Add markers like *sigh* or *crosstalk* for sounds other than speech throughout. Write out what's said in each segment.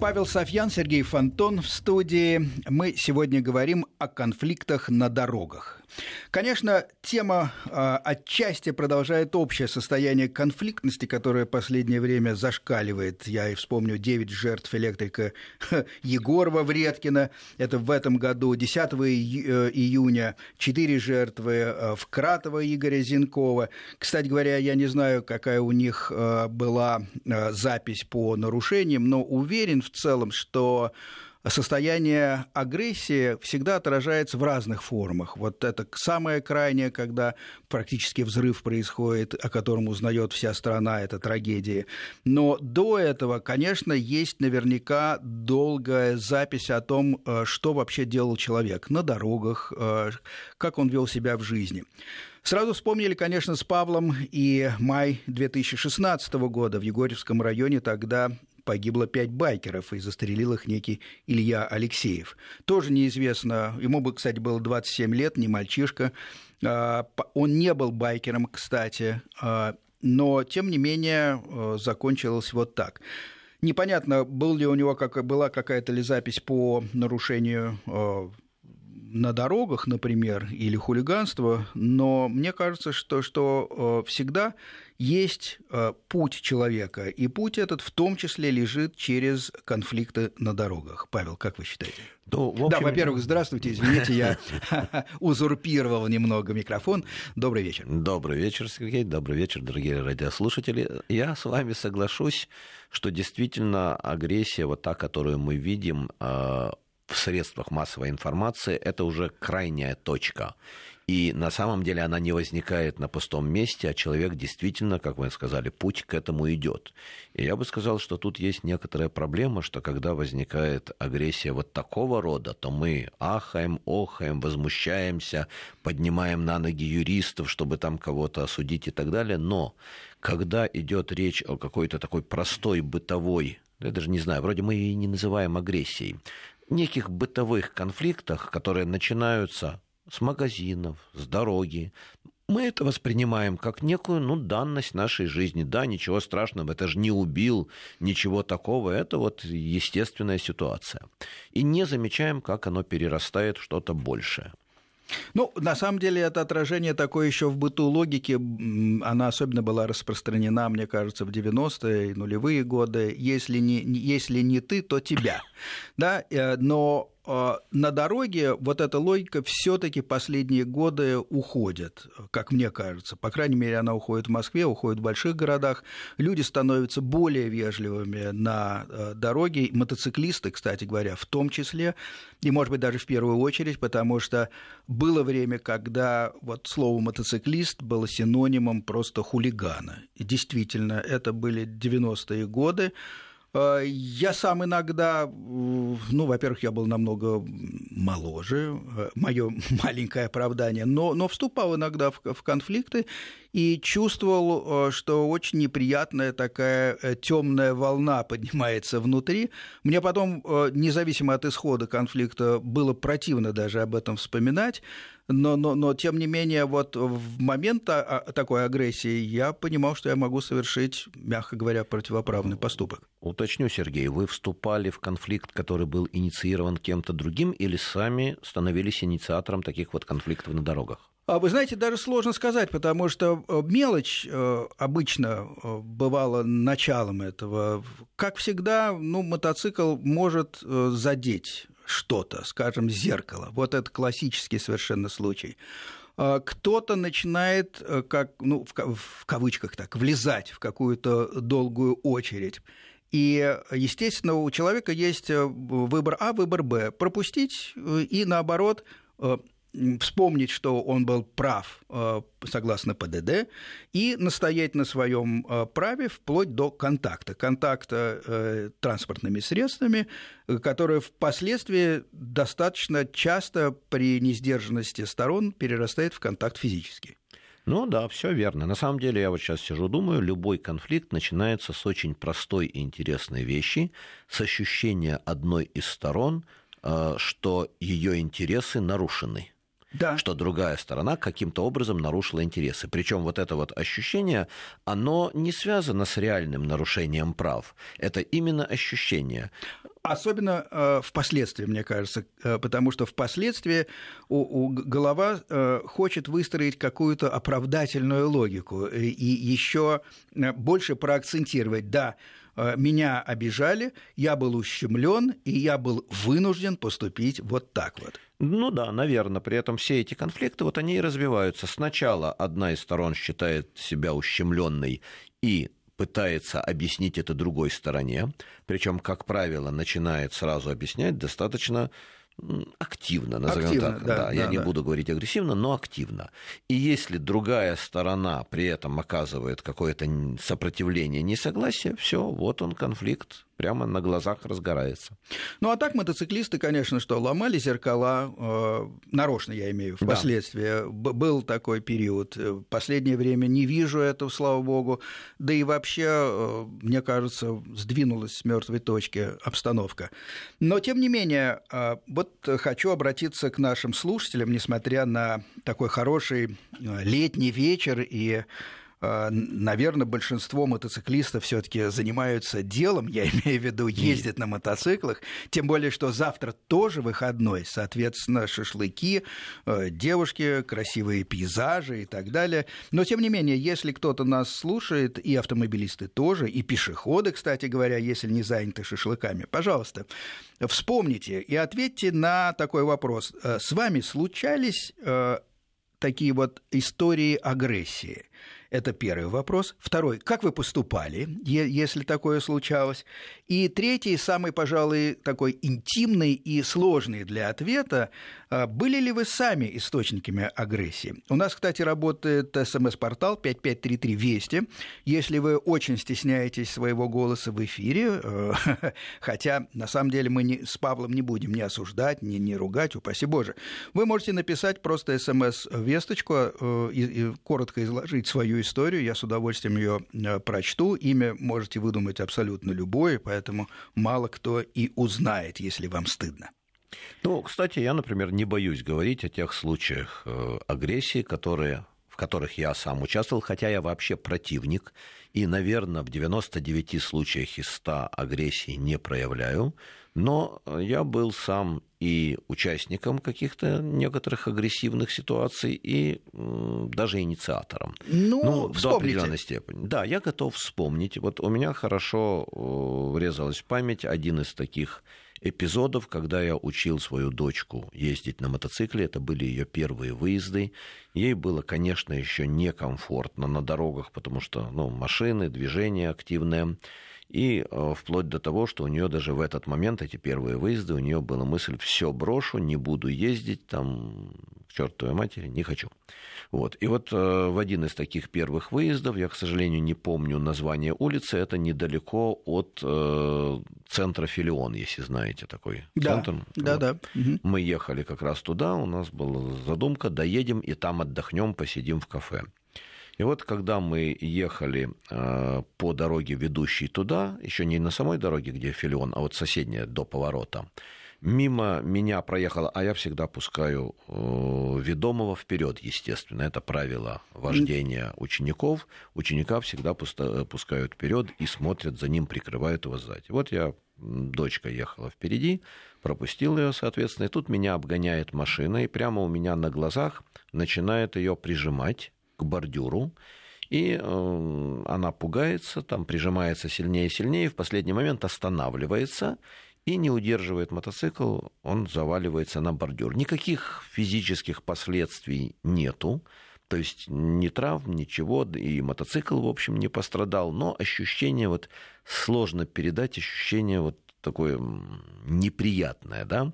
Павел Софьян, Сергей Фонтон в студии. Мы сегодня говорим о конфликтах на дорогах. Конечно, тема э, отчасти продолжает общее состояние конфликтности, которое последнее время зашкаливает. Я и вспомню 9 жертв электрика *laughs* Егорова Вредкина. Это в этом году. 10 э, июня 4 жертвы э, в Кратово Игоря Зинкова. Кстати говоря, я не знаю, какая у них э, была запись по нарушениям, но уверен в целом, что состояние агрессии всегда отражается в разных формах. Вот это самое крайнее, когда практически взрыв происходит, о котором узнает вся страна, это трагедия. Но до этого, конечно, есть наверняка долгая запись о том, э, что вообще делал человек на дорогах, э, как он вел себя в жизни. Сразу вспомнили, конечно, с Павлом и май 2016 года в Егорьевском районе тогда погибло пять байкеров, и застрелил их некий Илья Алексеев. Тоже неизвестно, ему бы, кстати, было 27 лет, не мальчишка. А, он не был байкером, кстати, а, но, тем не менее, э, закончилось вот так. Непонятно, был ли у него как, была какая-то ли запись по нарушению э, на дорогах, например, или хулиганство, но мне кажется, что, что э, всегда есть э, путь человека, и путь этот в том числе лежит через конфликты на дорогах. Павел, как вы считаете? Ну, общем... Да, во-первых, здравствуйте, извините, я *laughs* узурпировал немного микрофон. Добрый вечер. Добрый вечер, Сергей, добрый вечер, дорогие радиослушатели. Я с вами соглашусь, что действительно агрессия, вот та, которую мы видим, э, в средствах массовой информации, это уже крайняя точка. И на самом деле она не возникает на пустом месте, а человек действительно, как вы сказали, путь к этому идет. И я бы сказал, что тут есть некоторая проблема, что когда возникает агрессия вот такого рода, то мы ахаем, охаем, возмущаемся, поднимаем на ноги юристов, чтобы там кого-то осудить и так далее. Но когда идет речь о какой-то такой простой бытовой я даже не знаю, вроде мы и не называем агрессией неких бытовых конфликтах, которые начинаются с магазинов, с дороги, мы это воспринимаем как некую ну, данность нашей жизни. Да, ничего страшного, это же не убил, ничего такого, это вот естественная ситуация. И не замечаем, как оно перерастает в что-то большее. Ну, на самом деле, это отражение такое еще в быту логики. Она особенно была распространена, мне кажется, в 90-е и нулевые годы. Если не, если не ты, то тебя. *laughs* Да? Э, но на дороге вот эта логика все-таки последние годы уходит, как мне кажется. По крайней мере, она уходит в Москве, уходит в больших городах. Люди становятся более вежливыми на э, дороге. Мотоциклисты, кстати говоря, в том числе. И, может быть, даже в первую очередь, потому что было время, когда вот слово мотоциклист было синонимом просто хулигана. И действительно, это были 90-е годы. Э, я сам иногда, ну, во-первых, я был намного моложе, э, мое *laughs* маленькое оправдание, но, но вступал иногда в, в конфликты и чувствовал, э, что очень неприятная такая темная волна *laughs* поднимается внутри. Мне потом, независимо от исхода конфликта, было противно даже об этом вспоминать, но, но, но тем не менее, вот в момент такой агрессии я понимал, что я могу совершить, мягко говоря, противоправный поступок. Уточню, Сергей, вы вступали в конфликт, который был инициирован кем-то другим, или сами становились инициатором таких вот конфликтов на дорогах? А вы знаете, даже сложно сказать, потому что э, мелочь э, обычно э, бывала началом этого. Как всегда, ну, мотоцикл может задеть что-то, скажем, зеркало. Вот это классический совершенно случай. А, кто-то начинает, э, как, ну, в кавычках так, влезать в какую-то долгую очередь. И, естественно, у человека есть э, выбор А, выбор Б. Пропустить э, и, наоборот, вспомнить, что он был прав э, согласно ПДД, и настоять на своем э, праве вплоть до контакта, контакта э, транспортными средствами, которые впоследствии достаточно часто при несдержанности сторон перерастает в контакт физический. Ну да, все верно. На самом деле, я вот сейчас сижу, думаю, любой конфликт начинается с очень простой и интересной вещи, с ощущения одной из сторон, что ее интересы нарушены да. что другая сторона каким-то образом нарушила интересы. Причем вот это вот ощущение, оно не связано с реальным нарушением прав. Это именно ощущение. Особенно э, впоследствии, мне кажется, э, потому что впоследствии у, у голова э, хочет выстроить какую-то оправдательную логику и, и еще э, больше проакцентировать. Да, меня обижали, я был ущемлен, и я был вынужден поступить вот так вот. Ну да, наверное. При этом все эти конфликты, вот они и развиваются. Сначала одна из сторон считает себя ущемленной и пытается объяснить это другой стороне, причем, как правило, начинает сразу объяснять достаточно активно, назовем активно, так. Да, да, я да, не да. буду говорить агрессивно, но активно. И если другая сторона при этом оказывает какое-то сопротивление, несогласие, все, вот он конфликт прямо на глазах разгорается. Ну а так мотоциклисты, конечно, что ломали зеркала, э, нарочно я имею впоследствии. Да. Был такой период. В последнее время не вижу этого, слава богу. Да и вообще, э, мне кажется, сдвинулась с мертвой точки обстановка. Но тем не менее, э, вот хочу обратиться к нашим слушателям, несмотря на такой хороший э, летний вечер и наверное, большинство мотоциклистов все-таки занимаются делом, я *laughs* имею в виду, ездят на мотоциклах, тем более, что завтра тоже выходной, соответственно, шашлыки, э, девушки, красивые пейзажи и так далее. Но, тем не менее, если кто-то нас слушает, и автомобилисты тоже, и пешеходы, кстати говоря, если не заняты шашлыками, пожалуйста, вспомните и ответьте на такой вопрос. Э, с вами случались такие вот истории агрессии? Это первый вопрос. Второй, как вы поступали, если такое случалось? И третий, самый, пожалуй, такой интимный и сложный для ответа, были ли вы сами источниками агрессии? У нас, кстати, работает смс-портал 5533 Вести. Если вы очень стесняетесь своего голоса в эфире, э, *laughs* хотя на самом деле мы не, с Павлом не будем ни осуждать, ни, ни ругать, упаси Боже, вы можете написать просто смс-весточку э, и, и коротко изложить свою историю, я с удовольствием ее э, прочту. Имя можете выдумать абсолютно любое, поэтому мало кто и узнает, если вам стыдно. Ну, кстати, я, например, не боюсь говорить о тех случаях э, агрессии, которые в которых я сам участвовал, хотя я вообще противник, и, наверное, в 99 случаях из 100 агрессии не проявляю. Но я был сам и участником каких-то некоторых агрессивных ситуаций, и даже инициатором. Ну, ну до определенной степени. Да, я готов вспомнить. Вот у меня хорошо врезалась в память один из таких эпизодов, когда я учил свою дочку ездить на мотоцикле. Это были ее первые выезды. Ей было, конечно, еще некомфортно на дорогах, потому что ну, машины, движение активное. И э, вплоть до того, что у нее даже в этот момент, эти первые выезды, у нее была мысль, все брошу, не буду ездить, там, к чертовой матери, не хочу. Вот. И вот э, в один из таких первых выездов, я, к сожалению, не помню название улицы, это недалеко от э, центра Филион, если знаете такой да, центр. Да, вот. да. Мы ехали как раз туда, у нас была задумка, доедем и там отдохнем, посидим в кафе. И вот когда мы ехали э, по дороге, ведущей туда, еще не на самой дороге, где Филион, а вот соседняя до поворота, мимо меня проехала, а я всегда пускаю э, ведомого вперед, естественно. Это правило вождения учеников. Ученика всегда пускают вперед и смотрят за ним, прикрывают его сзади. Вот я, дочка ехала впереди, пропустил ее, соответственно, и тут меня обгоняет машина, и прямо у меня на глазах начинает ее прижимать к бордюру, и э, она пугается, там прижимается сильнее и сильнее, в последний момент останавливается и не удерживает мотоцикл, он заваливается на бордюр. Никаких физических последствий нету, то есть ни травм, ничего, и мотоцикл, в общем, не пострадал, но ощущение вот сложно передать, ощущение вот такое неприятное, да,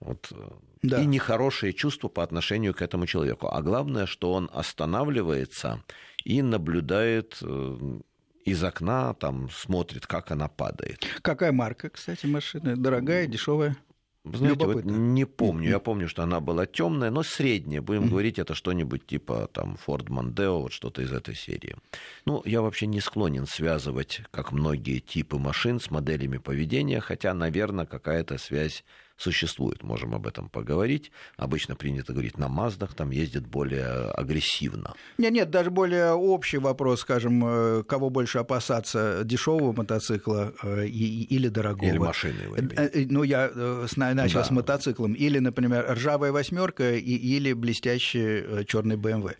вот, э, да. и нехорошее чувство по отношению к этому человеку. А главное, что он останавливается и наблюдает э, из окна, там смотрит, как она падает. Какая марка, кстати, машины? Дорогая, дешевая? Знаете, вот не помню. Я помню, что она была темная, но средняя. Будем mm-hmm. говорить, это что-нибудь типа там Ford Mondeo, вот что-то из этой серии. Ну, я вообще не склонен связывать, как многие типы машин, с моделями поведения, хотя, наверное, какая-то связь существует, можем об этом поговорить. Обычно принято говорить, на Маздах там ездят более агрессивно. Нет, нет, даже более общий вопрос, скажем, э, кого больше опасаться, дешевого мотоцикла э, или дорогого? Или машины. Э, ну, я начал да. с мотоциклом. Или, например, ржавая восьмерка или блестящий черный BMW.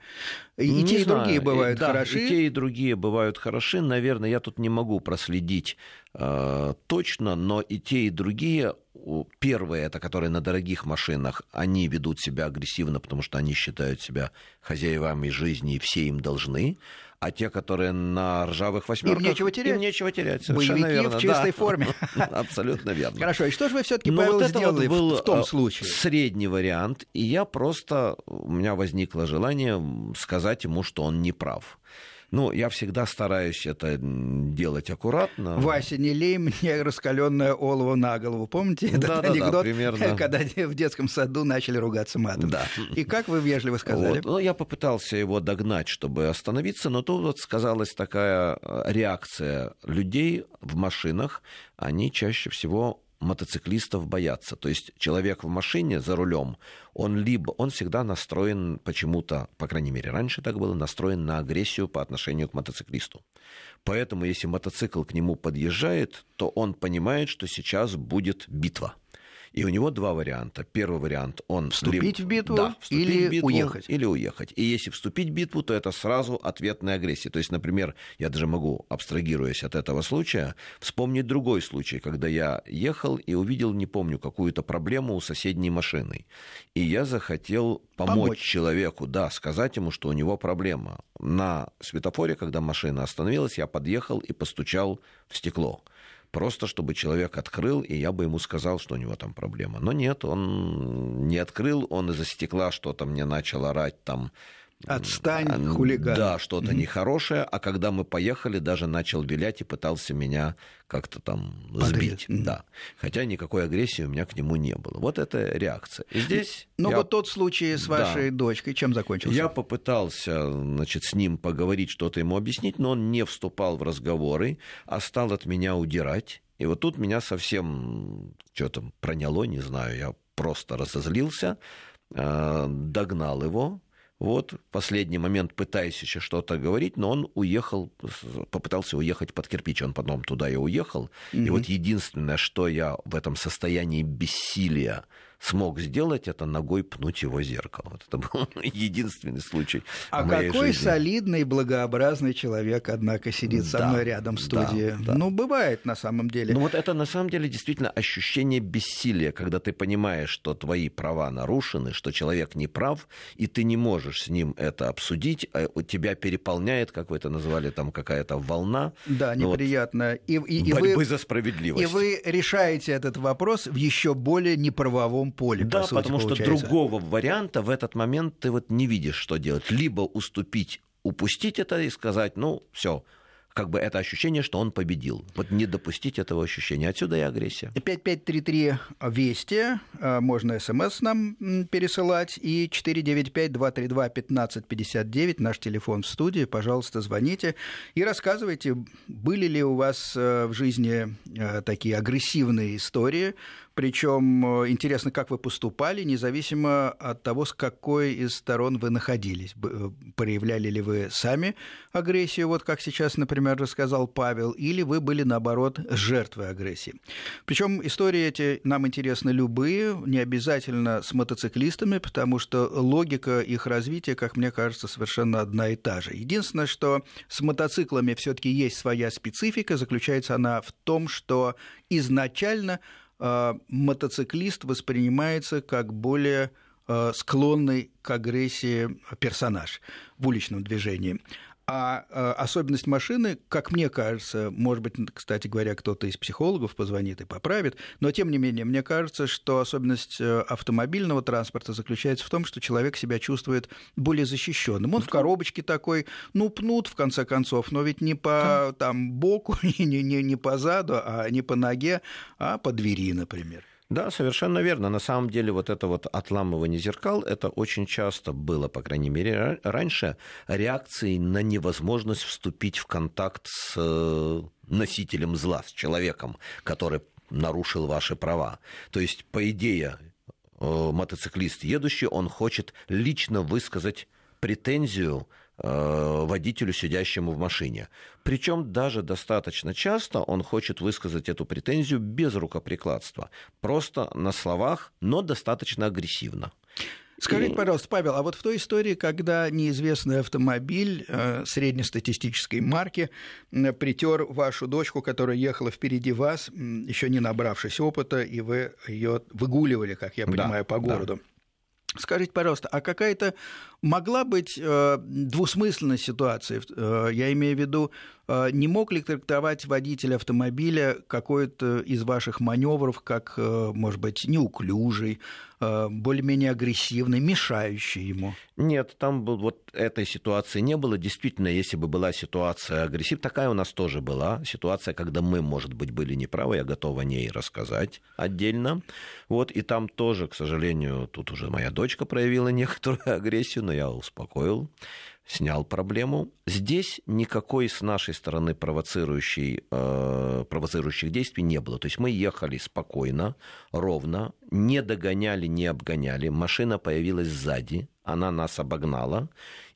И не те, и знаю. другие бывают да, хороши. И те, и другие бывают хороши. Наверное, я тут не могу проследить э, точно, но и те, и другие Первые, это которые на дорогих машинах, они ведут себя агрессивно, потому что они считают себя хозяевами жизни, и все им должны. А те, которые на ржавых восьмерках, им нечего терять. Им нечего терять. Совершенно Боевики верно. в чистой да. форме. *laughs* Абсолютно верно. Хорошо, и что же вы все-таки, ну, вот сделали вот был в том э, случае? Средний вариант, и я просто, у меня возникло желание сказать ему, что он не прав. Ну, я всегда стараюсь это делать аккуратно. Вася, не лей мне раскаленное олово на голову. Помните этот да, анекдот, да, примерно. *laughs* когда в детском саду начали ругаться матом? Да. И как вы вежливо сказали? Вот. Ну, я попытался его догнать, чтобы остановиться, но тут вот сказалась такая э, реакция людей в машинах. Они чаще всего мотоциклистов боятся. То есть человек в машине за рулем, он либо он всегда настроен почему-то, по крайней мере, раньше так было, настроен на агрессию по отношению к мотоциклисту. Поэтому, если мотоцикл к нему подъезжает, то он понимает, что сейчас будет битва. И у него два варианта. Первый вариант он вступить либо, в битву да, или в битву, уехать. Или уехать. И если вступить в битву, то это сразу ответная агрессия. То есть, например, я даже могу, абстрагируясь от этого случая, вспомнить другой случай, когда я ехал и увидел, не помню, какую-то проблему у соседней машины. И я захотел помочь, помочь человеку, да, сказать ему, что у него проблема. На светофоре, когда машина остановилась, я подъехал и постучал в стекло просто чтобы человек открыл, и я бы ему сказал, что у него там проблема. Но нет, он не открыл, он из-за стекла что-то мне начал орать там Отстань, хулиган. Да, что-то mm-hmm. нехорошее. А когда мы поехали, даже начал вилять и пытался меня как-то там сбить. Mm-hmm. Да. Хотя никакой агрессии у меня к нему не было. Вот это реакция. И здесь... Но я... вот тот случай с вашей да. дочкой, чем закончился? Я попытался, значит, с ним поговорить, что-то ему объяснить, но он не вступал в разговоры, а стал от меня удирать. И вот тут меня совсем что-то проняло, не знаю, я просто разозлился, э, догнал его, вот, в последний момент пытаясь еще что-то говорить, но он уехал, попытался уехать под кирпич, он потом туда и уехал. Mm-hmm. И вот единственное, что я в этом состоянии бессилия смог сделать, это ногой пнуть его зеркало. Вот это был *laughs* единственный случай. А какой жизни. солидный, благообразный человек, однако, сидит да, со мной рядом в студии. Да, да. Ну, бывает на самом деле. Ну, вот это на самом деле действительно ощущение бессилия, когда ты понимаешь, что твои права нарушены, что человек не прав, и ты не можешь с ним это обсудить, а у тебя переполняет, как вы это назвали, там какая-то волна. Да, ну, неприятно. Вот, и, и, и борьбы вы, за справедливость. И вы решаете этот вопрос в еще более неправовом правовом поле. Да, по сути, потому получается. что другого варианта в этот момент ты вот не видишь, что делать. Либо уступить, упустить это и сказать, ну, все, как бы это ощущение, что он победил. Вот не допустить этого ощущения. Отсюда и агрессия. 5533 Вести, э, можно смс нам пересылать, и 495-232-1559, наш телефон в студии, пожалуйста, звоните и рассказывайте, были ли у вас э, в жизни э, такие агрессивные истории, причем э, интересно, как вы поступали, независимо от того, с какой из сторон вы находились. Э, проявляли ли вы сами агрессию, вот как сейчас, например, рассказал Павел, или вы были, наоборот, жертвой агрессии. Причем истории эти нам интересны любые, не обязательно с мотоциклистами, потому что логика их развития, как мне кажется, совершенно одна и та же. Единственное, что с мотоциклами все-таки есть своя специфика, заключается она в том, что изначально мотоциклист воспринимается как более а, склонный к агрессии персонаж в уличном движении. А, а особенность машины, как мне кажется, может быть, кстати говоря, кто-то из психологов позвонит и поправит, но тем не менее, мне кажется, что особенность э, автомобильного транспорта заключается в том, что человек себя чувствует более защищенным. Он в коробочке такой, ну, пнут в конце концов, но ведь не по там, боку, *laughs* не, не, не по заду, а не по ноге, а по двери, например. Да, совершенно верно. На самом деле вот это вот отламывание зеркал, это очень часто было, по крайней мере, раньше, реакцией на невозможность вступить в контакт с э, носителем зла, с человеком, который нарушил ваши права. То есть, по идее, э, мотоциклист едущий, он хочет лично высказать претензию водителю, сидящему в машине. Причем даже достаточно часто он хочет высказать эту претензию без рукоприкладства. Просто на словах, но достаточно агрессивно. Скажите, пожалуйста, Павел, а вот в той истории, когда неизвестный автомобиль э, среднестатистической марки э, притер вашу дочку, которая ехала впереди вас, еще не набравшись опыта, и вы ее выгуливали, как я понимаю, да, по городу. Да. Скажите, пожалуйста, а какая-то могла быть э, двусмысленная ситуация? Э, я имею в виду, не мог ли трактовать водитель автомобиля какой-то из ваших маневров как, э, может быть, неуклюжий, э, более-менее агрессивный, мешающий ему? Нет, там был, вот этой ситуации не было. Действительно, если бы была ситуация агрессивная, такая у нас тоже была. Ситуация, когда мы, может быть, были неправы, я готов о ней рассказать отдельно. Вот, и там тоже, к сожалению, тут уже моя дочка проявила *laughs* некоторую агрессию, но я успокоил, снял проблему. Здесь никакой с нашей стороны провоцирующей, э, провоцирующих действий не было. То есть мы ехали спокойно, ровно, не догоняли, не обгоняли. Машина появилась сзади, она нас обогнала.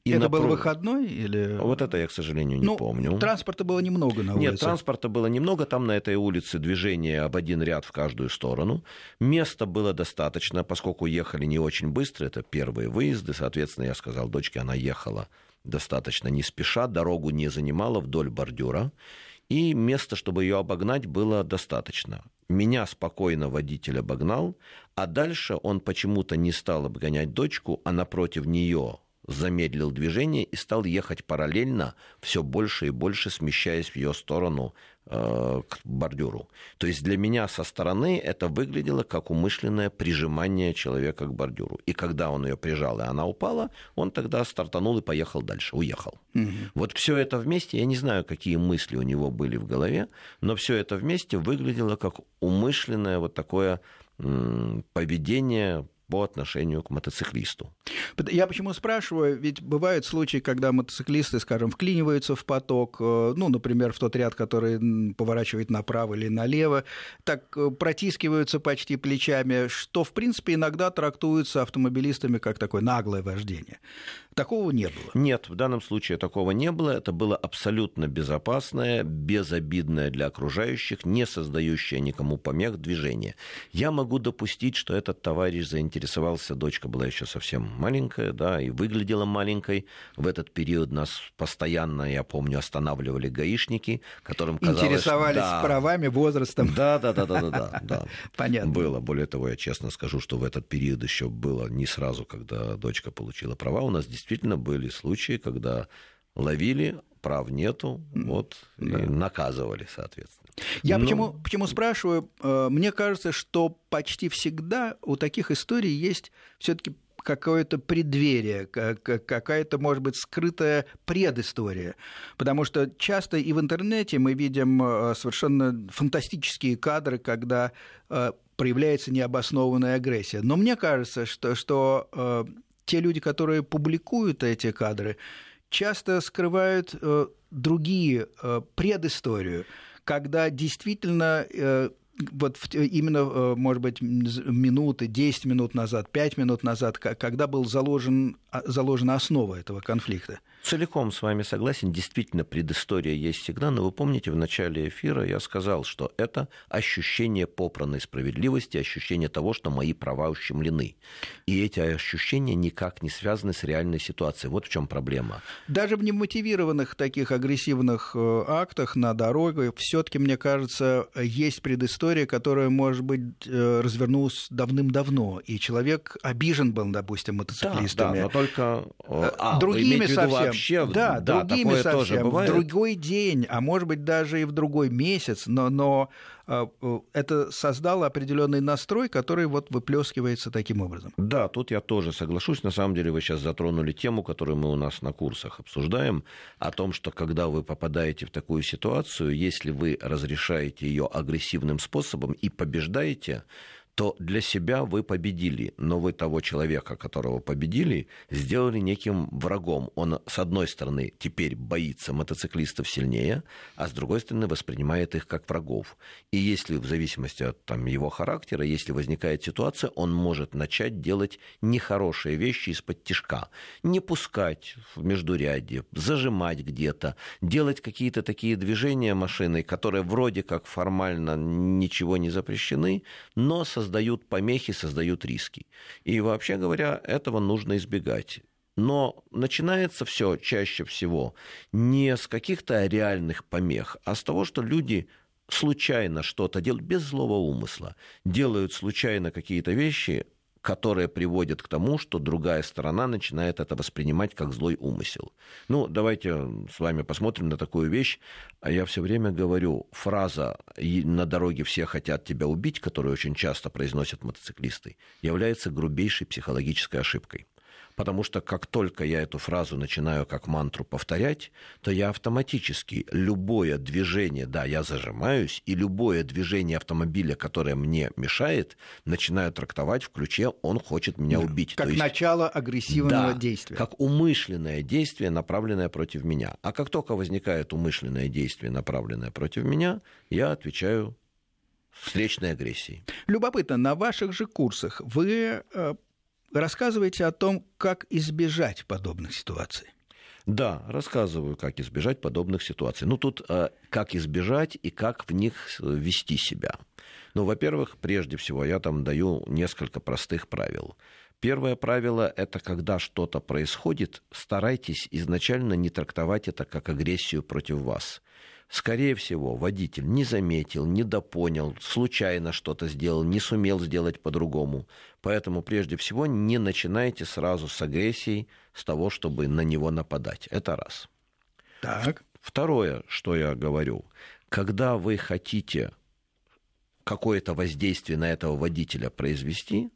И это напр... был выходной или... Вот это я, к сожалению, не ну, помню. Транспорта было немного на улице. Нет, транспорта было немного. Там на этой улице движение об один ряд в каждую сторону. Места было достаточно, поскольку ехали не очень быстро. Это первые выезды. Соответственно, я сказал дочке, она ехала достаточно не спеша, дорогу не занимала вдоль бордюра. И места, чтобы ее обогнать, было достаточно. Меня спокойно водитель обогнал, а дальше он почему-то не стал обгонять дочку, а напротив нее замедлил движение и стал ехать параллельно, все больше и больше смещаясь в ее сторону к бордюру. То есть для меня со стороны это выглядело как умышленное прижимание человека к бордюру. И когда он ее прижал, и она упала, он тогда стартанул и поехал дальше, уехал. Угу. Вот все это вместе, я не знаю, какие мысли у него были в голове, но все это вместе выглядело как умышленное вот такое поведение по отношению к мотоциклисту. Я почему спрашиваю, ведь бывают случаи, когда мотоциклисты, скажем, вклиниваются в поток, э, ну, например, в тот ряд, который поворачивает направо или налево, так э, протискиваются почти плечами, что, в принципе, иногда трактуются автомобилистами как такое наглое вождение. Такого не было? Нет, в данном случае такого не было. Это было абсолютно безопасное, безобидное для окружающих, не создающее никому помех движение. Я могу допустить, что этот товарищ заинтересовался, дочка была еще совсем маленькая, да, и выглядела маленькой. В этот период нас постоянно, я помню, останавливали гаишники, которым казалось... Интересовались да, правами, возрастом. Да, да, да, да, да, да, да. *laughs* Понятно. Было. Более того, я честно скажу, что в этот период еще было не сразу, когда дочка получила права. У нас действительно были случаи, когда ловили, прав нету, вот, да. и наказывали, соответственно. Я Но... почему, почему спрашиваю? Э, мне кажется, что почти всегда у таких историй есть все-таки какое-то преддверие, какая-то, может быть, скрытая предыстория. Потому что часто и в интернете мы видим э, совершенно фантастические кадры, когда э, проявляется необоснованная агрессия. Но мне кажется, что, что те люди, которые публикуют эти кадры, часто скрывают э, другие э, предысторию, когда действительно э, вот именно, может быть, минуты, 10 минут назад, 5 минут назад, когда был заложен, а, заложена основа этого конфликта. Целиком с вами согласен. Действительно, предыстория есть всегда. Но вы помните, в начале эфира я сказал, что это ощущение попранной справедливости, ощущение того, что мои права ущемлены. И эти ощущения никак не связаны с реальной ситуацией. Вот в чем проблема. Даже в немотивированных таких агрессивных э, актах на дороге все-таки, мне кажется, есть предыстория, которая, может быть, э, развернулась давным-давно. И человек обижен был, допустим, мотоциклистами. Да, да но только... Э, а, Другими совсем вообще, да, да другими совсем, тоже бывает. в другой день, а может быть даже и в другой месяц, но, но это создало определенный настрой, который вот выплескивается таким образом. Да, тут я тоже соглашусь. На самом деле вы сейчас затронули тему, которую мы у нас на курсах обсуждаем, о том, что когда вы попадаете в такую ситуацию, если вы разрешаете ее агрессивным способом и побеждаете, то для себя вы победили, но вы того человека, которого победили, сделали неким врагом. Он, с одной стороны, теперь боится мотоциклистов сильнее, а с другой стороны, воспринимает их как врагов. И если в зависимости от там, его характера, если возникает ситуация, он может начать делать нехорошие вещи из-под тишка. Не пускать в междурядье, зажимать где-то, делать какие-то такие движения машиной, которые вроде как формально ничего не запрещены, но создают помехи, создают риски. И вообще говоря, этого нужно избегать. Но начинается все чаще всего не с каких-то реальных помех, а с того, что люди случайно что-то делают, без злого умысла, делают случайно какие-то вещи, которые приводят к тому, что другая сторона начинает это воспринимать как злой умысел. Ну, давайте с вами посмотрим на такую вещь. А Я все время говорю, фраза «на дороге все хотят тебя убить», которую очень часто произносят мотоциклисты, является грубейшей психологической ошибкой потому что как только я эту фразу начинаю как мантру повторять, то я автоматически любое движение, да, я зажимаюсь, и любое движение автомобиля, которое мне мешает, начинаю трактовать в ключе «он хочет меня убить». Как есть, начало агрессивного да, действия. как умышленное действие, направленное против меня. А как только возникает умышленное действие, направленное против меня, я отвечаю встречной агрессией. Любопытно, на ваших же курсах вы э, рассказываете о том, как избежать подобных ситуаций. Да, рассказываю, как избежать подобных ситуаций. Ну, тут э, как избежать и как в них вести себя. Ну, во-первых, прежде всего, я там даю несколько простых правил. Первое правило – это когда что-то происходит, старайтесь изначально не трактовать это как агрессию против вас. Скорее всего, водитель не заметил, не допонял, случайно что-то сделал, не сумел сделать по-другому. Поэтому, прежде всего, не начинайте сразу с агрессией, с того, чтобы на него нападать. Это раз. Так. Второе, что я говорю, когда вы хотите какое-то воздействие на этого водителя произвести,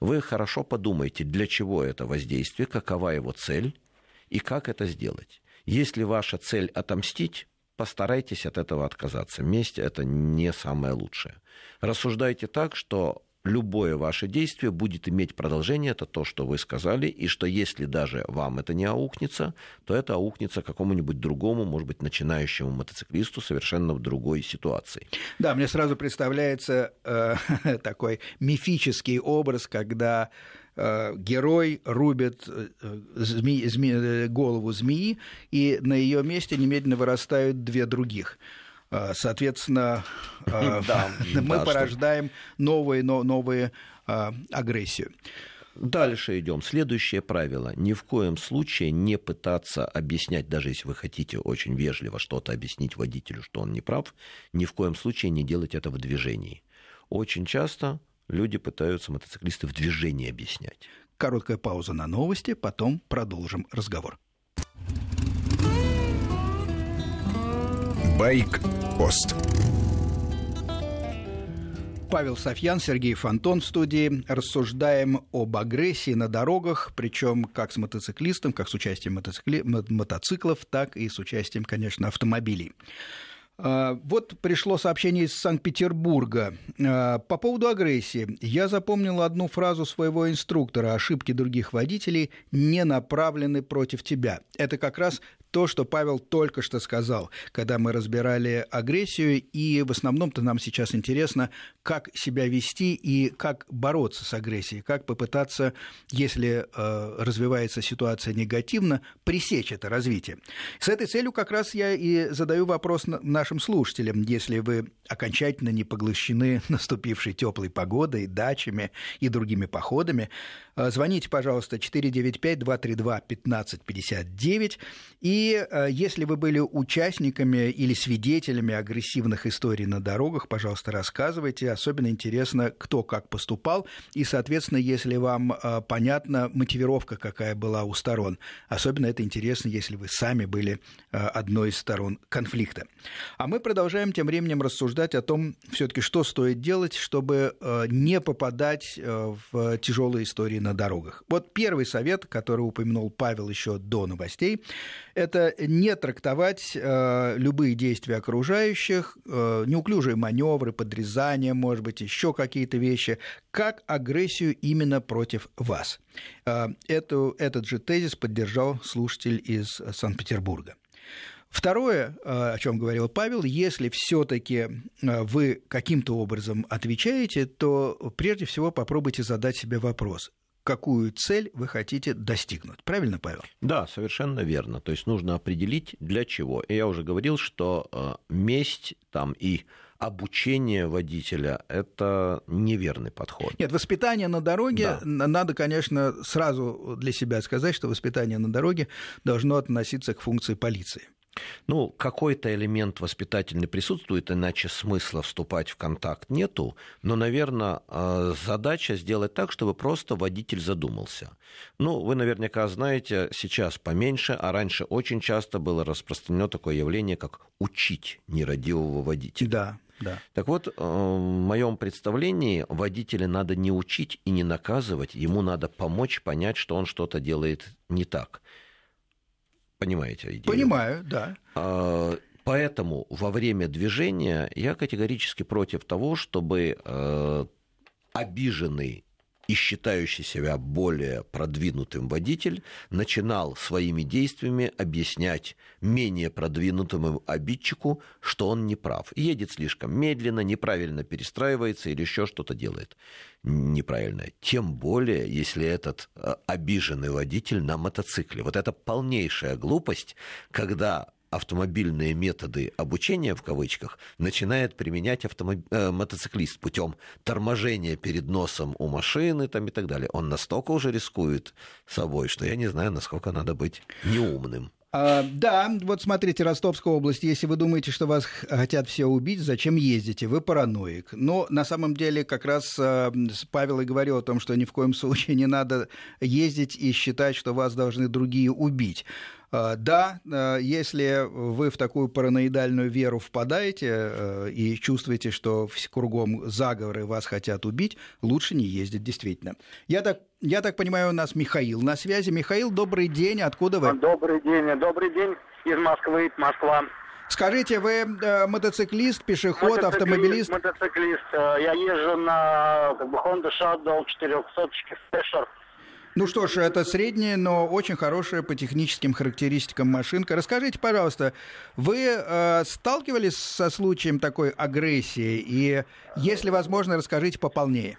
вы хорошо подумайте, для чего это воздействие, какова его цель и как это сделать. Если ваша цель отомстить, постарайтесь от этого отказаться. Месть – это не самое лучшее. Рассуждайте так, что любое ваше действие будет иметь продолжение, это то, что вы сказали, и что если даже вам это не аукнется, то это аукнется какому-нибудь другому, может быть, начинающему мотоциклисту совершенно в другой ситуации. Да, мне сразу представляется э, *laughs* такой мифический образ, когда герой рубит э, зме... Зме... Э, голову змеи, и на ее месте немедленно вырастают две других. Соответственно, *laughs* *laughs* мы порождаем новые, новые агрессию. Дальше идем. Следующее правило. Ни в коем случае не пытаться объяснять, даже если вы хотите очень вежливо что-то объяснить водителю, что он не прав, ни в коем случае не делать это в движении. Очень часто люди пытаются мотоциклисты в движении объяснять. Короткая пауза на новости, потом продолжим разговор. Байк-пост. Павел Софьян, Сергей Фонтон в студии. Рассуждаем об агрессии на дорогах, причем как с мотоциклистом, как с участием мотоцикли... мотоциклов, так и с участием, конечно, автомобилей. А, вот пришло сообщение из Санкт-Петербурга. А, по поводу агрессии. Я запомнил одну фразу своего инструктора. Ошибки других водителей не направлены против тебя. Это как раз то, что Павел только что сказал, когда мы разбирали агрессию, и в основном-то нам сейчас интересно, как себя вести и как бороться с агрессией, как попытаться, если э, развивается ситуация негативно, пресечь это развитие. С этой целью как раз я и задаю вопрос нашим слушателям, если вы окончательно не поглощены *laughs* наступившей теплой погодой, дачами и другими походами, э, звоните, пожалуйста, 495-232-1559 и э, если вы были участниками или свидетелями агрессивных историй на дорогах, пожалуйста, рассказывайте. Особенно интересно, кто как поступал. И, соответственно, если вам э, понятна мотивировка, какая была у сторон. Особенно это интересно, если вы сами были э, одной из сторон конфликта. А мы продолжаем тем временем рассуждать о том, все-таки, что стоит делать, чтобы не попадать в тяжелые истории на дорогах. Вот первый совет, который упомянул Павел еще до новостей, это не трактовать любые действия окружающих, неуклюжие маневры, подрезания, может быть, еще какие-то вещи, как агрессию именно против вас. Э, эту, этот же тезис поддержал слушатель из Санкт-Петербурга. Второе, э, о чем говорил Павел, если все-таки э, вы каким-то образом отвечаете, то прежде всего попробуйте задать себе вопрос какую цель вы хотите достигнуть. Правильно, Павел? Да, совершенно верно. То есть нужно определить для чего. И я уже говорил, что месть там и обучение водителя – это неверный подход. Нет, воспитание на дороге, да. надо, конечно, сразу для себя сказать, что воспитание на дороге должно относиться к функции полиции. Ну, какой-то элемент воспитательный присутствует, иначе смысла вступать в контакт нету. Но, наверное, э, задача сделать так, чтобы просто водитель задумался. Ну, вы наверняка знаете, сейчас поменьше, а раньше очень часто было распространено такое явление, как учить нерадивого водителя. Да. Да. Так вот, э, в моем представлении водителя надо не учить и не наказывать, ему надо помочь понять, что он что-то делает не так. Понимаете идею? Понимаю, да. А, поэтому во время движения я категорически против того, чтобы э, обиженный и считающий себя более продвинутым водитель начинал своими действиями объяснять менее продвинутому обидчику, что он не прав. Едет слишком медленно, неправильно перестраивается или еще что-то делает неправильное. Тем более, если этот э, обиженный водитель на мотоцикле. Вот это полнейшая глупость, когда автомобильные методы обучения в кавычках начинает применять автомоб... э, мотоциклист путем торможения перед носом у машины там, и так далее. Он настолько уже рискует собой, что я не знаю, насколько надо быть неумным. А, да, вот смотрите, Ростовская область, если вы думаете, что вас хотят все убить, зачем ездите? Вы параноик. Но на самом деле как раз а, Павел и говорил о том, что ни в коем случае не надо ездить и считать, что вас должны другие убить. А, да, если вы в такую параноидальную веру впадаете и чувствуете, что кругом заговоры вас хотят убить, лучше не ездить, действительно. Я так, я так понимаю, у нас Михаил на связи. Михаил, добрый день, откуда вы? Добрый день, добрый день из Москвы, Москва. Скажите, вы э, мотоциклист, пешеход, мотоциклист, автомобилист? Мотоциклист. Я езжу на как бы, Honda Shadow 400 Special ну что ж, это средняя, но очень хорошая по техническим характеристикам машинка. Расскажите, пожалуйста, вы э, сталкивались со случаем такой агрессии? И, если возможно, расскажите пополнее.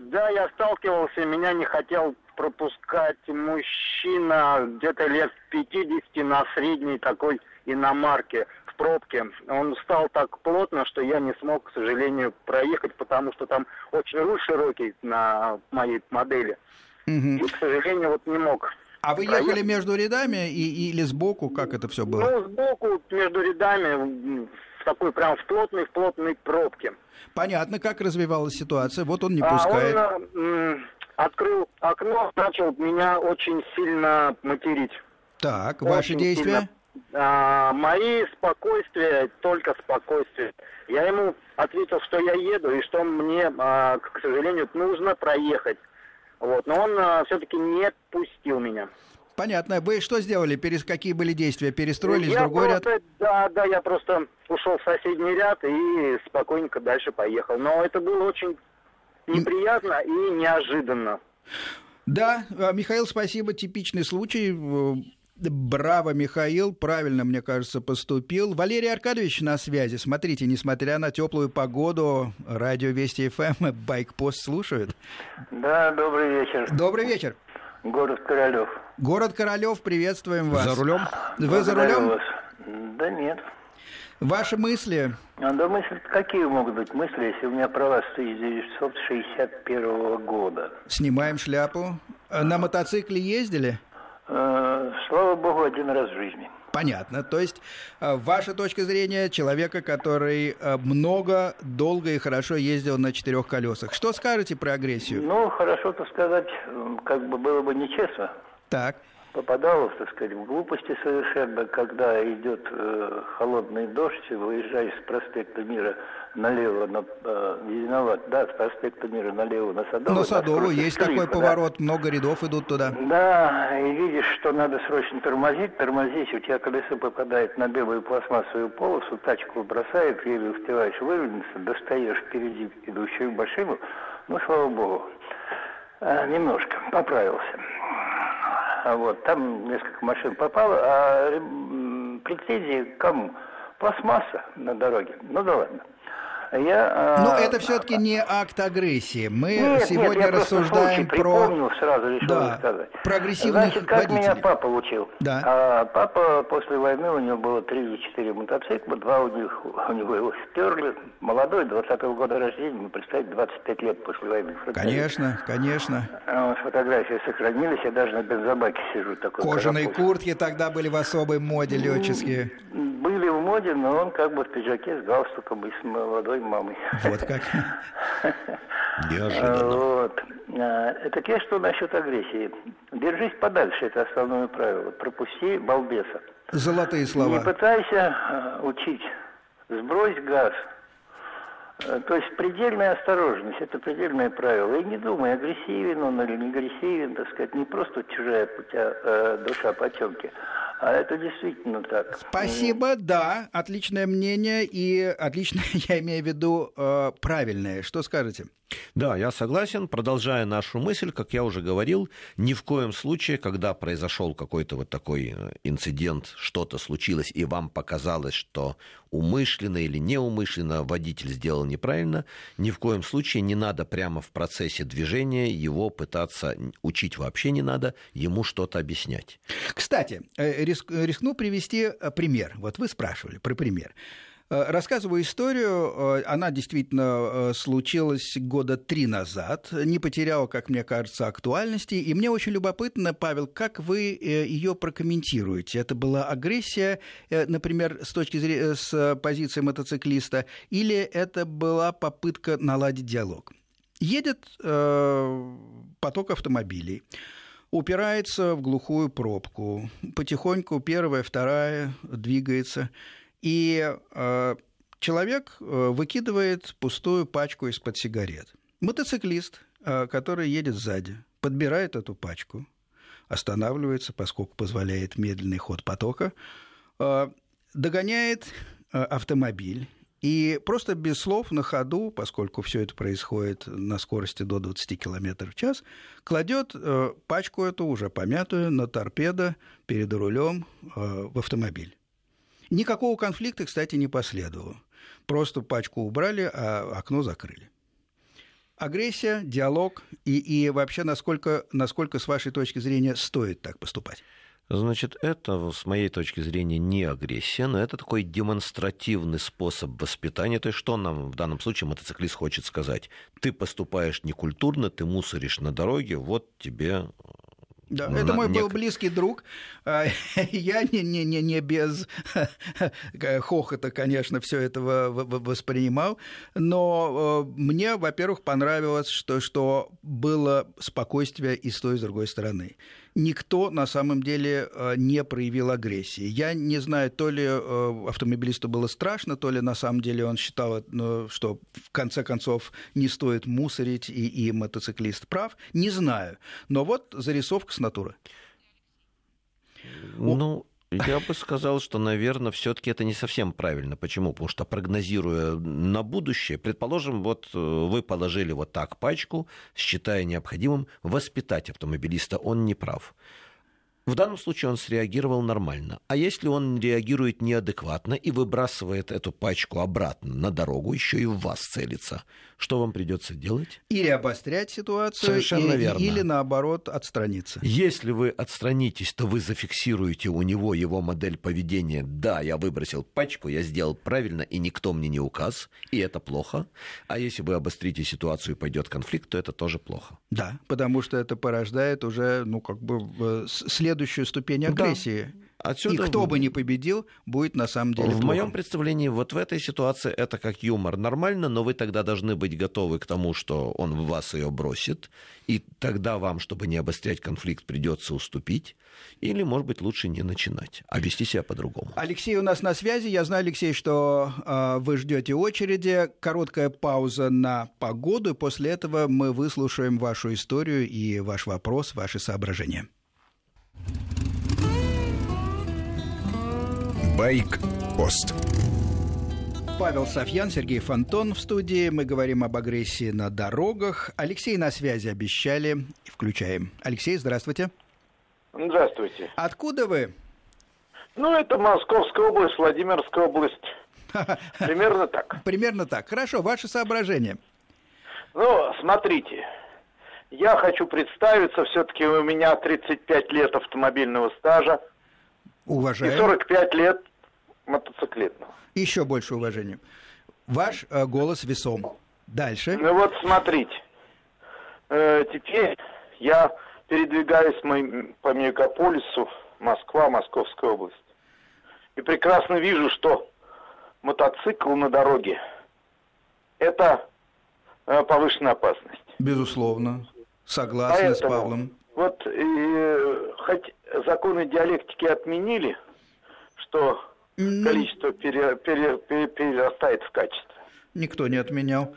Да, я сталкивался, меня не хотел пропускать мужчина где-то лет 50 на средней такой иномарке в пробке. Он стал так плотно, что я не смог, к сожалению, проехать, потому что там очень руль широкий на моей модели. Угу. И, к сожалению, вот не мог. А вы проехать. ехали между рядами и, или сбоку? Как это все было? Ну, сбоку, между рядами, в такой прям в плотной, в плотной пробке. Понятно, как развивалась ситуация. Вот он не пускает. А он м- открыл окно, начал меня очень сильно материть. Так, очень ваши действия? Сильно. А, мои спокойствия, только спокойствие. Я ему ответил, что я еду и что мне, а, к сожалению, нужно проехать. Вот, но он а, все-таки не пустил меня. Понятно. Вы что сделали? Перес... Какие были действия? Перестроились я в другой просто, ряд? Да, да, я просто ушел в соседний ряд и спокойненько дальше поехал. Но это было очень неприятно и неожиданно. Да, а, Михаил, спасибо. Типичный случай. Браво, Михаил, правильно, мне кажется, поступил. Валерий Аркадьевич на связи. Смотрите, несмотря на теплую погоду, радио Вести ФМ, Байкпост слушают. Да, добрый вечер. Добрый вечер. Город Королев. Город Королев, приветствуем вас. За рулем? Вы за рулем? Вас. Да нет. Ваши мысли? А, да мысли, какие могут быть мысли, если у меня права с 1961 года? Снимаем шляпу. На мотоцикле ездили? Э, слава богу, один раз в жизни. Понятно. То есть, э, ваша точка зрения человека, который э, много, долго и хорошо ездил на четырех колесах. Что скажете про агрессию? Ну, хорошо-то сказать, как бы было бы нечестно. Так. попадал, так сказать, в глупости совершенно, когда идет э, холодный дождь, выезжаешь с проспекта Мира налево, на, э, виноват, да, с проспекта Мира налево на Садовую. На Садовую есть такой да. поворот, много рядов идут туда. Да, и видишь, что надо срочно тормозить, тормозить, у тебя колесо попадает на белую пластмассовую полосу, тачку бросает, еле успеваешь выровняться, достаешь впереди идущую машину, ну, слава богу, э, немножко поправился. А вот, там несколько машин попало, а претензии к кому? Пластмасса на дороге. Ну да ладно. Я, а, Но это все-таки не акт агрессии. Мы нет, сегодня нет, я рассуждаем про... Сразу решил да, сказать. Прогрессивных Значит, как водителей. меня папа учил. Да. А, папа после войны, у него было три или четыре мотоцикла, два у, них, у него его стерли. Молодой, 20-го года рождения, ну, представьте, 25 лет после войны. Конечно, конечно. А, фотографии сохранились, я даже на бензобаке сижу. Такой Кожаные карапуз. куртки тогда были в особой моде летческие. Были в моде, но он как бы в пиджаке с галстуком и с молодой мамой. Вот как. *laughs* Неожиданно. Вот. А, это те, что насчет агрессии. Держись подальше, это основное правило. Пропусти балбеса. Золотые слова. Не пытайся а, учить. Сбрось газ. А, то есть предельная осторожность, это предельное правило. И не думай, агрессивен он или не агрессивен, так сказать, не просто чужая тебя э, душа потемки, а это действительно так. Спасибо, да, отличное мнение и отличное, *laughs* я имею в виду, э, правильное. Что скажете? Да, я согласен. Продолжая нашу мысль, как я уже говорил, ни в коем случае, когда произошел какой-то вот такой э, инцидент, что-то случилось, и вам показалось, что умышленно или неумышленно водитель сделал неправильно, ни в коем случае не надо прямо в процессе движения его пытаться учить вообще не надо, ему что-то объяснять. Кстати, э, рискну привести э, пример. Вот вы спрашивали про пример. Э, рассказываю историю. Э, она действительно э, случилась года три назад. Не потеряла, как мне кажется, актуальности. И мне очень любопытно, Павел, как вы ее прокомментируете? Это была агрессия, например, с точки зрения, с позиции мотоциклиста, или это была попытка наладить диалог? Едет э, поток автомобилей упирается в глухую пробку. Потихоньку первая, вторая двигается. И э, человек э, выкидывает пустую пачку из-под сигарет. Мотоциклист, э, который едет сзади, подбирает эту пачку, останавливается, поскольку позволяет медленный ход потока, э, догоняет э, автомобиль и просто без слов на ходу, поскольку все это происходит на скорости до 20 км в час, кладет э, пачку эту уже помятую на торпедо перед рулем э, в автомобиль. Никакого конфликта, кстати, не последовало. Просто пачку убрали, а окно закрыли. Агрессия, диалог и, и вообще, насколько, насколько, с вашей точки зрения, стоит так поступать? Значит, это, с моей точки зрения, не агрессия, но это такой демонстративный способ воспитания. То есть, что нам в данном случае мотоциклист хочет сказать? Ты поступаешь некультурно, ты мусоришь на дороге, вот тебе да, это мой нек... был близкий друг. А, *laughs* я не, не, не, не без *laughs* хохота, конечно, все это воспринимал. Но э, мне, во-первых, понравилось, что, что было спокойствие и с той, и с другой стороны никто на самом деле э, не проявил агрессии. Я не знаю, то ли э, автомобилисту было страшно, то ли на самом деле он считал, ну, что в конце концов не стоит мусорить, и, и мотоциклист прав. Не знаю. Но вот зарисовка с натуры. Ну, я бы сказал, что, наверное, все-таки это не совсем правильно. Почему? Потому что прогнозируя на будущее, предположим, вот э, вы положили вот так пачку, считая необходимым воспитать автомобилиста, он не прав. В данном случае он среагировал нормально. А если он реагирует неадекватно и выбрасывает эту пачку обратно на дорогу, еще и в вас целится, что вам придется делать? Или обострять ситуацию, Совершенно и, верно. или наоборот отстраниться. Если вы отстранитесь, то вы зафиксируете у него его модель поведения. Да, я выбросил пачку, я сделал правильно, и никто мне не указ, и это плохо. А если вы обострите ситуацию и пойдет конфликт, то это тоже плохо. Да, потому что это порождает уже, ну, как бы, следующую ступень агрессии. Да. Отсюда... И кто бы ни победил, будет на самом деле В плохо. моем представлении, вот в этой ситуации это как юмор нормально, но вы тогда должны быть готовы к тому, что он в вас ее бросит, и тогда вам, чтобы не обострять конфликт, придется уступить, или, может быть, лучше не начинать, а вести себя по-другому. Алексей у нас на связи. Я знаю, Алексей, что э, вы ждете очереди. Короткая пауза на погоду, после этого мы выслушаем вашу историю и ваш вопрос, ваши соображения. Байк-пост. Павел Софьян, Сергей Фонтон в студии. Мы говорим об агрессии на дорогах. Алексей на связи обещали. Включаем. Алексей, здравствуйте. Здравствуйте. Откуда вы? Ну, это Московская область, Владимирская область. *laughs* Примерно так. Примерно так. Хорошо, ваше соображение. Ну, смотрите. Я хочу представиться, все-таки у меня 35 лет автомобильного стажа. Уважаем. И 45 лет мотоциклетного. Еще больше уважения. Ваш э, голос весом. Дальше. Ну вот смотрите. Э, теперь я передвигаюсь по мегаполису Москва, Московская область. И прекрасно вижу, что мотоцикл на дороге – это э, повышенная опасность. Безусловно. Согласен Поэтому, с Павлом. Вот э, хоть законы диалектики отменили, что mm. количество пере, пере, пере, перерастает в качество. Никто не отменял.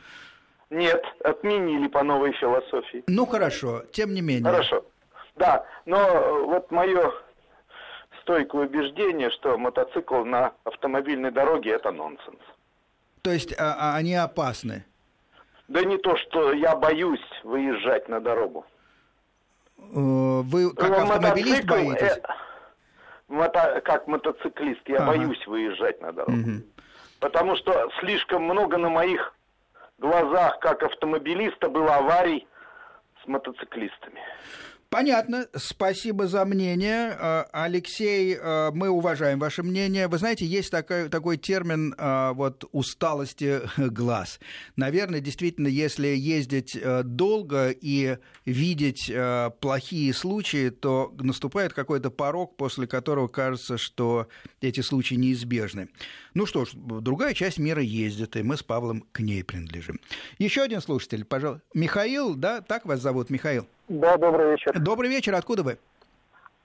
Нет, отменили по новой философии. Ну хорошо, тем не менее. Хорошо. Да, но вот мое стойкое убеждение, что мотоцикл на автомобильной дороге это нонсенс. То есть а, а они опасны? Да не то, что я боюсь выезжать на дорогу. Э, вы как ну, автомобилист боитесь? Э, мото, как мотоциклист, я ага. боюсь выезжать на дорогу. Угу. Потому что слишком много на моих глазах, как автомобилиста, было аварий с мотоциклистами. Понятно, спасибо за мнение. Э, Алексей, э, мы уважаем ваше мнение. Вы знаете, есть такой, такой термин э, вот, усталости глаз. Наверное, действительно, если ездить долго и видеть плохие случаи, то наступает какой-то порог, после которого кажется, что эти случаи неизбежны. Ну что ж, другая часть мира ездит, и мы с Павлом к ней принадлежим. Еще один слушатель, пожалуйста. Михаил, да, так вас зовут, Михаил? Да, добрый вечер. Добрый вечер. Откуда вы?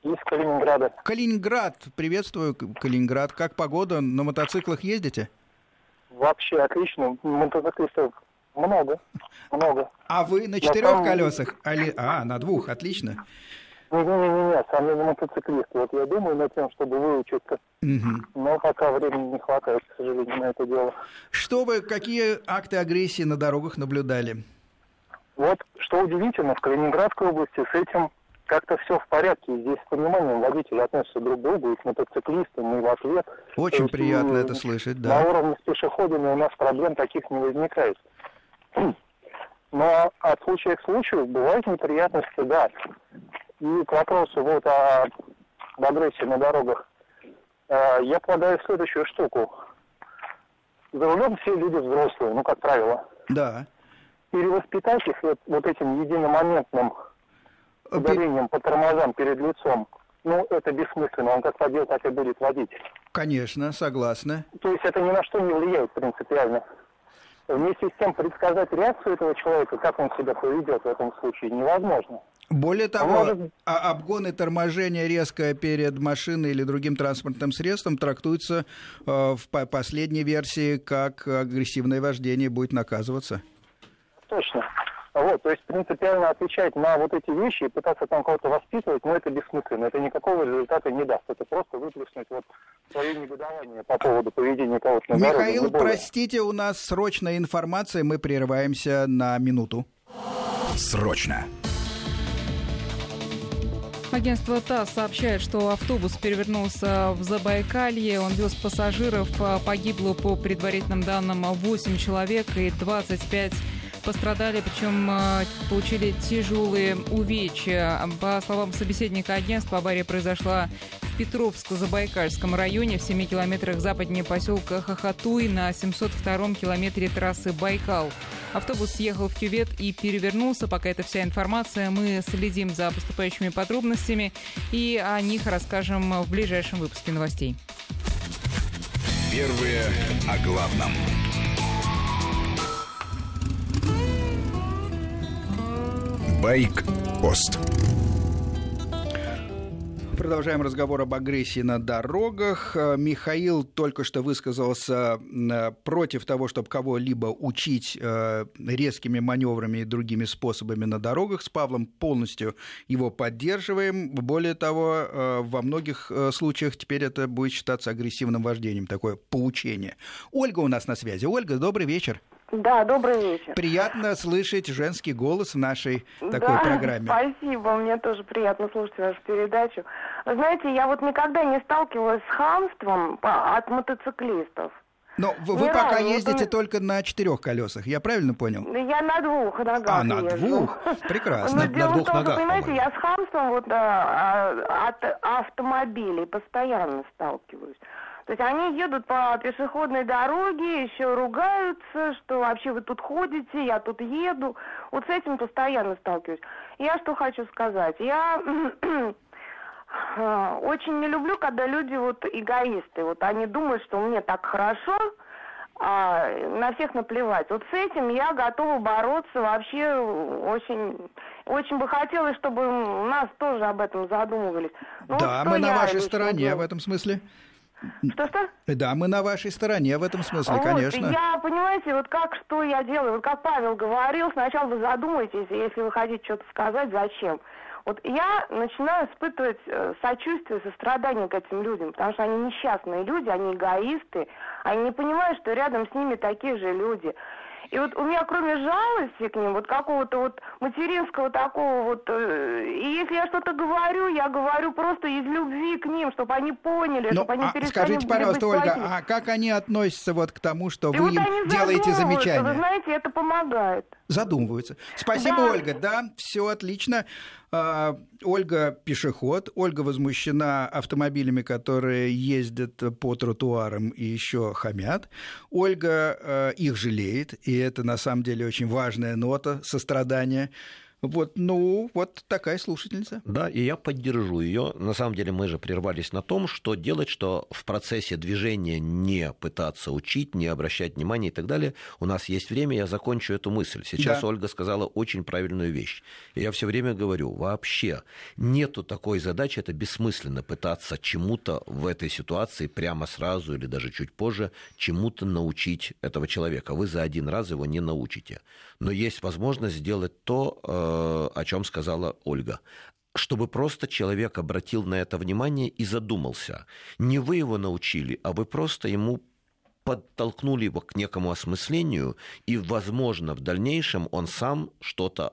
Из Калининграда. Калининград. Приветствую, Калининград. Как погода? На мотоциклах ездите? Вообще отлично. Мотоциклистов много. Много. А вы на четырех самом... колесах? А, на двух. Отлично. Не-не-не, сам я не мотоциклист. Вот я думаю над тем, чтобы выучиться. Угу. Но пока времени не хватает, к сожалению, на это дело. Что вы, какие акты агрессии на дорогах наблюдали? Вот что удивительно, в Калининградской области с этим как-то все в порядке. Здесь с пониманием водители относятся друг к другу, и к мотоциклистам, и в ответ. Очень есть, приятно это слышать, да. На уровне с пешеходами у нас проблем таких не возникает. *clears throat* Но от случая к случаю бывают неприятности, да. И к вопросу вот о агрессии на дорогах. Э, я полагаю следующую штуку. За рулем все люди взрослые, ну, как правило. Да перевоспитать их вот, вот этим единомоментным ударением по тормозам перед лицом, ну, это бессмысленно. Он как водил, так и будет водить. Конечно, согласна. То есть это ни на что не влияет принципиально. Вместе с тем предсказать реакцию этого человека, как он себя поведет в этом случае, невозможно. Более того, может... а обгон и торможение резко перед машиной или другим транспортным средством трактуются э, в последней версии как агрессивное вождение будет наказываться. Точно. Вот, то есть принципиально отвечать на вот эти вещи и пытаться там кого-то воспитывать, ну это бессмысленно, это никакого результата не даст. Это просто выплеснуть вот свое негодование по поводу поведения кого-то на Михаил, дороге, простите, у нас срочная информация, мы прерываемся на минуту. Срочно. Агентство ТАСС сообщает, что автобус перевернулся в Забайкалье. Он вез пассажиров. Погибло по предварительным данным 8 человек и 25 пострадали, причем э, получили тяжелые увечья. По словам собеседника агентства, авария произошла в Петровско-Забайкальском районе в 7 километрах западнее поселка Хохотуй на 702-м километре трассы Байкал. Автобус съехал в кювет и перевернулся. Пока это вся информация. Мы следим за поступающими подробностями и о них расскажем в ближайшем выпуске новостей. Первые о главном. Байк-пост. Продолжаем разговор об агрессии на дорогах. Э, Михаил только что высказался э, против того, чтобы кого-либо учить э, резкими маневрами и другими способами на дорогах. С Павлом полностью его поддерживаем. Более того, во многих случаях теперь это будет считаться агрессивным вождением, такое поучение. Ольга у нас на связи. Ольга, добрый вечер. Да, добрый вечер. Приятно слышать женский голос в нашей такой да, программе. Спасибо, мне тоже приятно слушать вашу передачу. Вы знаете, я вот никогда не сталкивалась с хамством от мотоциклистов. Но вы, вы пока разу, ездите это... только на четырех колесах, я правильно понял? Я на двух ногах. А, на езжу. двух? *laughs* Прекрасно. Но дело на двух в том, ногах, что, понимаете, я с хамством вот, а, от автомобилей постоянно сталкиваюсь. То есть они едут по пешеходной дороге, еще ругаются, что вообще вы тут ходите, я тут еду. Вот с этим постоянно сталкиваюсь. Я что хочу сказать. Я *clears throat* очень не люблю, когда люди вот эгоисты. Вот они думают, что мне так хорошо, а на всех наплевать. Вот с этим я готова бороться вообще очень... Очень бы хотелось, чтобы нас тоже об этом задумывались. Ну, да, вот мы на вашей стороне в этом смысле. Что-что? Да, мы на вашей стороне в этом смысле, вот, конечно. Я, понимаете, вот как, что я делаю, вот как Павел говорил, сначала вы задумайтесь, если вы хотите что-то сказать, зачем. Вот я начинаю испытывать э, сочувствие, сострадание к этим людям, потому что они несчастные люди, они эгоисты, они не понимают, что рядом с ними такие же люди. И вот у меня кроме жалости к ним, вот какого-то вот материнского такого вот, э, и если я что-то говорю, я говорю просто из любви к ним, чтобы они поняли, ну, чтобы они а перестали Скажите, пожалуйста, Ольга, плохими. а как они относятся вот к тому, что и вы вот им делаете замечания? Вы знаете, это помогает. Задумываются. Спасибо, да. Ольга. Да, все отлично. А, Ольга пешеход, Ольга возмущена автомобилями, которые ездят по тротуарам и еще хамят. Ольга э, их жалеет, и это на самом деле очень важная нота сострадания. Вот, ну, вот такая слушательница. Да, и я поддержу ее. На самом деле мы же прервались на том, что делать, что в процессе движения не пытаться учить, не обращать внимания и так далее. У нас есть время, я закончу эту мысль. Сейчас да. Ольга сказала очень правильную вещь. И я все время говорю, вообще нету такой задачи, это бессмысленно пытаться чему-то в этой ситуации прямо сразу или даже чуть позже чему-то научить этого человека. Вы за один раз его не научите. Но есть возможность сделать то, э, о чем сказала Ольга чтобы просто человек обратил на это внимание и задумался. Не вы его научили, а вы просто ему подтолкнули его к некому осмыслению, и, возможно, в дальнейшем он сам что-то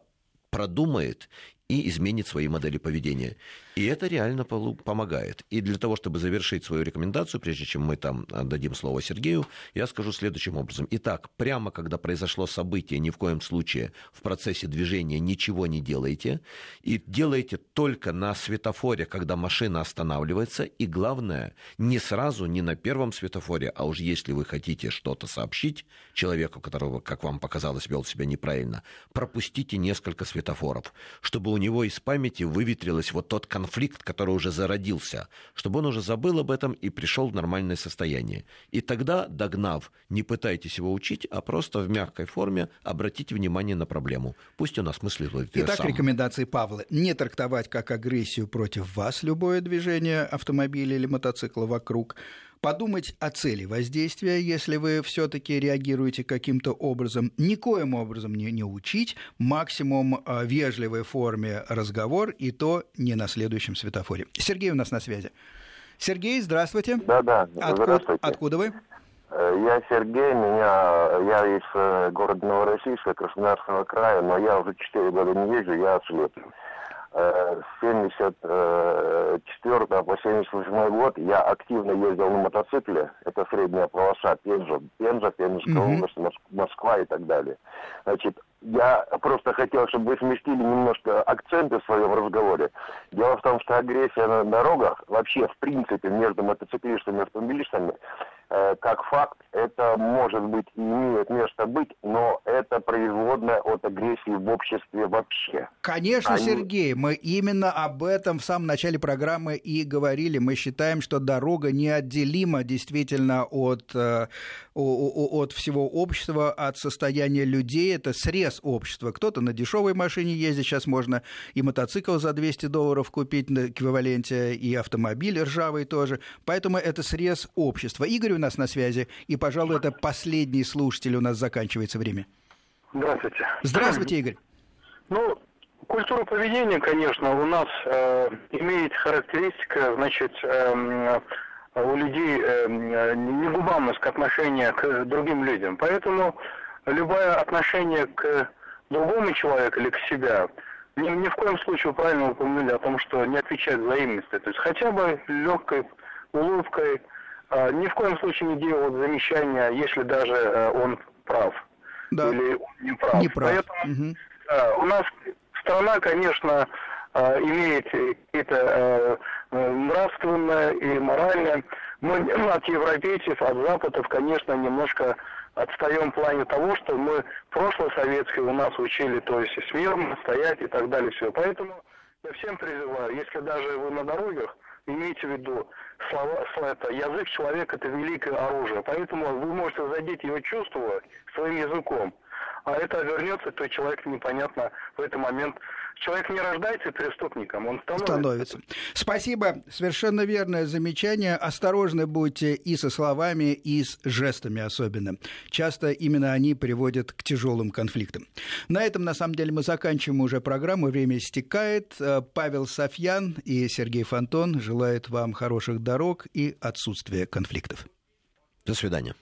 продумает и изменит свои модели поведения. И это реально помогает. И для того, чтобы завершить свою рекомендацию, прежде чем мы там дадим слово Сергею, я скажу следующим образом. Итак, прямо когда произошло событие, ни в коем случае в процессе движения ничего не делайте. И делайте только на светофоре, когда машина останавливается. И главное, не сразу, не на первом светофоре, а уж если вы хотите что-то сообщить человеку, которого, как вам показалось, вел себя неправильно, пропустите несколько светофоров, чтобы у него из памяти выветрилось вот тот конфликт, конфликт, который уже зародился, чтобы он уже забыл об этом и пришел в нормальное состояние. И тогда, догнав, не пытайтесь его учить, а просто в мягкой форме обратите внимание на проблему. Пусть он осмысливает Итак, сам. рекомендации Павла. Не трактовать как агрессию против вас любое движение автомобиля или мотоцикла вокруг подумать о цели воздействия, если вы все-таки реагируете каким-то образом, никоим образом не, не учить, максимум в вежливой форме разговор, и то не на следующем светофоре. Сергей у нас на связи. Сергей, здравствуйте. Да, да. Откуда, откуда вы? Э, я Сергей, меня, я из э, города Новороссийска, Краснодарского края, но я уже 4 года не езжу, я отслед. Э, с 74 по 78 год я активно ездил на мотоцикле. Это средняя полоса Пенжа, Пенжа, Пенжская mm-hmm. область, Москва и так далее. Значит, я просто хотел, чтобы вы сместили немножко акценты в своем разговоре. Дело в том, что агрессия на дорогах, вообще, в принципе, между мотоциклистами и автомобилистами, как факт, это может быть и имеет место быть, но это производная от агрессии в обществе вообще. Конечно, Они... Сергей, мы именно об этом в самом начале программы и говорили. Мы считаем, что дорога неотделима действительно от, э, от всего общества, от состояния людей. Это срез общества. Кто-то на дешевой машине ездит, сейчас можно и мотоцикл за 200 долларов купить на эквиваленте, и автомобиль ржавый тоже. Поэтому это срез общества. Игорь нас на связи. И, пожалуй, это последний слушатель, у нас заканчивается время. Здравствуйте. Здравствуйте, Игорь. Ну, культура поведения, конечно, у нас э, имеет характеристика, значит, э, у людей э, негуманность к отношению к другим людям. Поэтому любое отношение к другому человеку или к себе, ни, ни в коем случае вы правильно упомянули о том, что не отвечает взаимности. То есть хотя бы легкой улыбкой, ни в коем случае не делать замечания, если даже э, он прав. Да. Или он не прав. Не прав. Поэтому угу. у нас страна, конечно, а, имеет какие-то э, нравственное и моральное. Мы от европейцев, от западов, конечно, немножко отстаем в плане того, что мы прошлое советское у нас учили, то есть смирно стоять и так далее. Все. Поэтому я всем призываю, если даже вы на дорогах, имейте в виду, слова, это, язык человека – это великое оружие. Поэтому вы можете задеть его чувства своим языком. А это вернется, то человек непонятно в этот момент человек не рождается преступником, он становится. становится. Спасибо. Совершенно верное замечание. Осторожны будьте и со словами, и с жестами особенно. Часто именно они приводят к тяжелым конфликтам. На этом, на самом деле, мы заканчиваем уже программу. Время истекает. Э, Павел Софьян и Сергей Фонтон желают вам хороших дорог и отсутствия конфликтов. До свидания.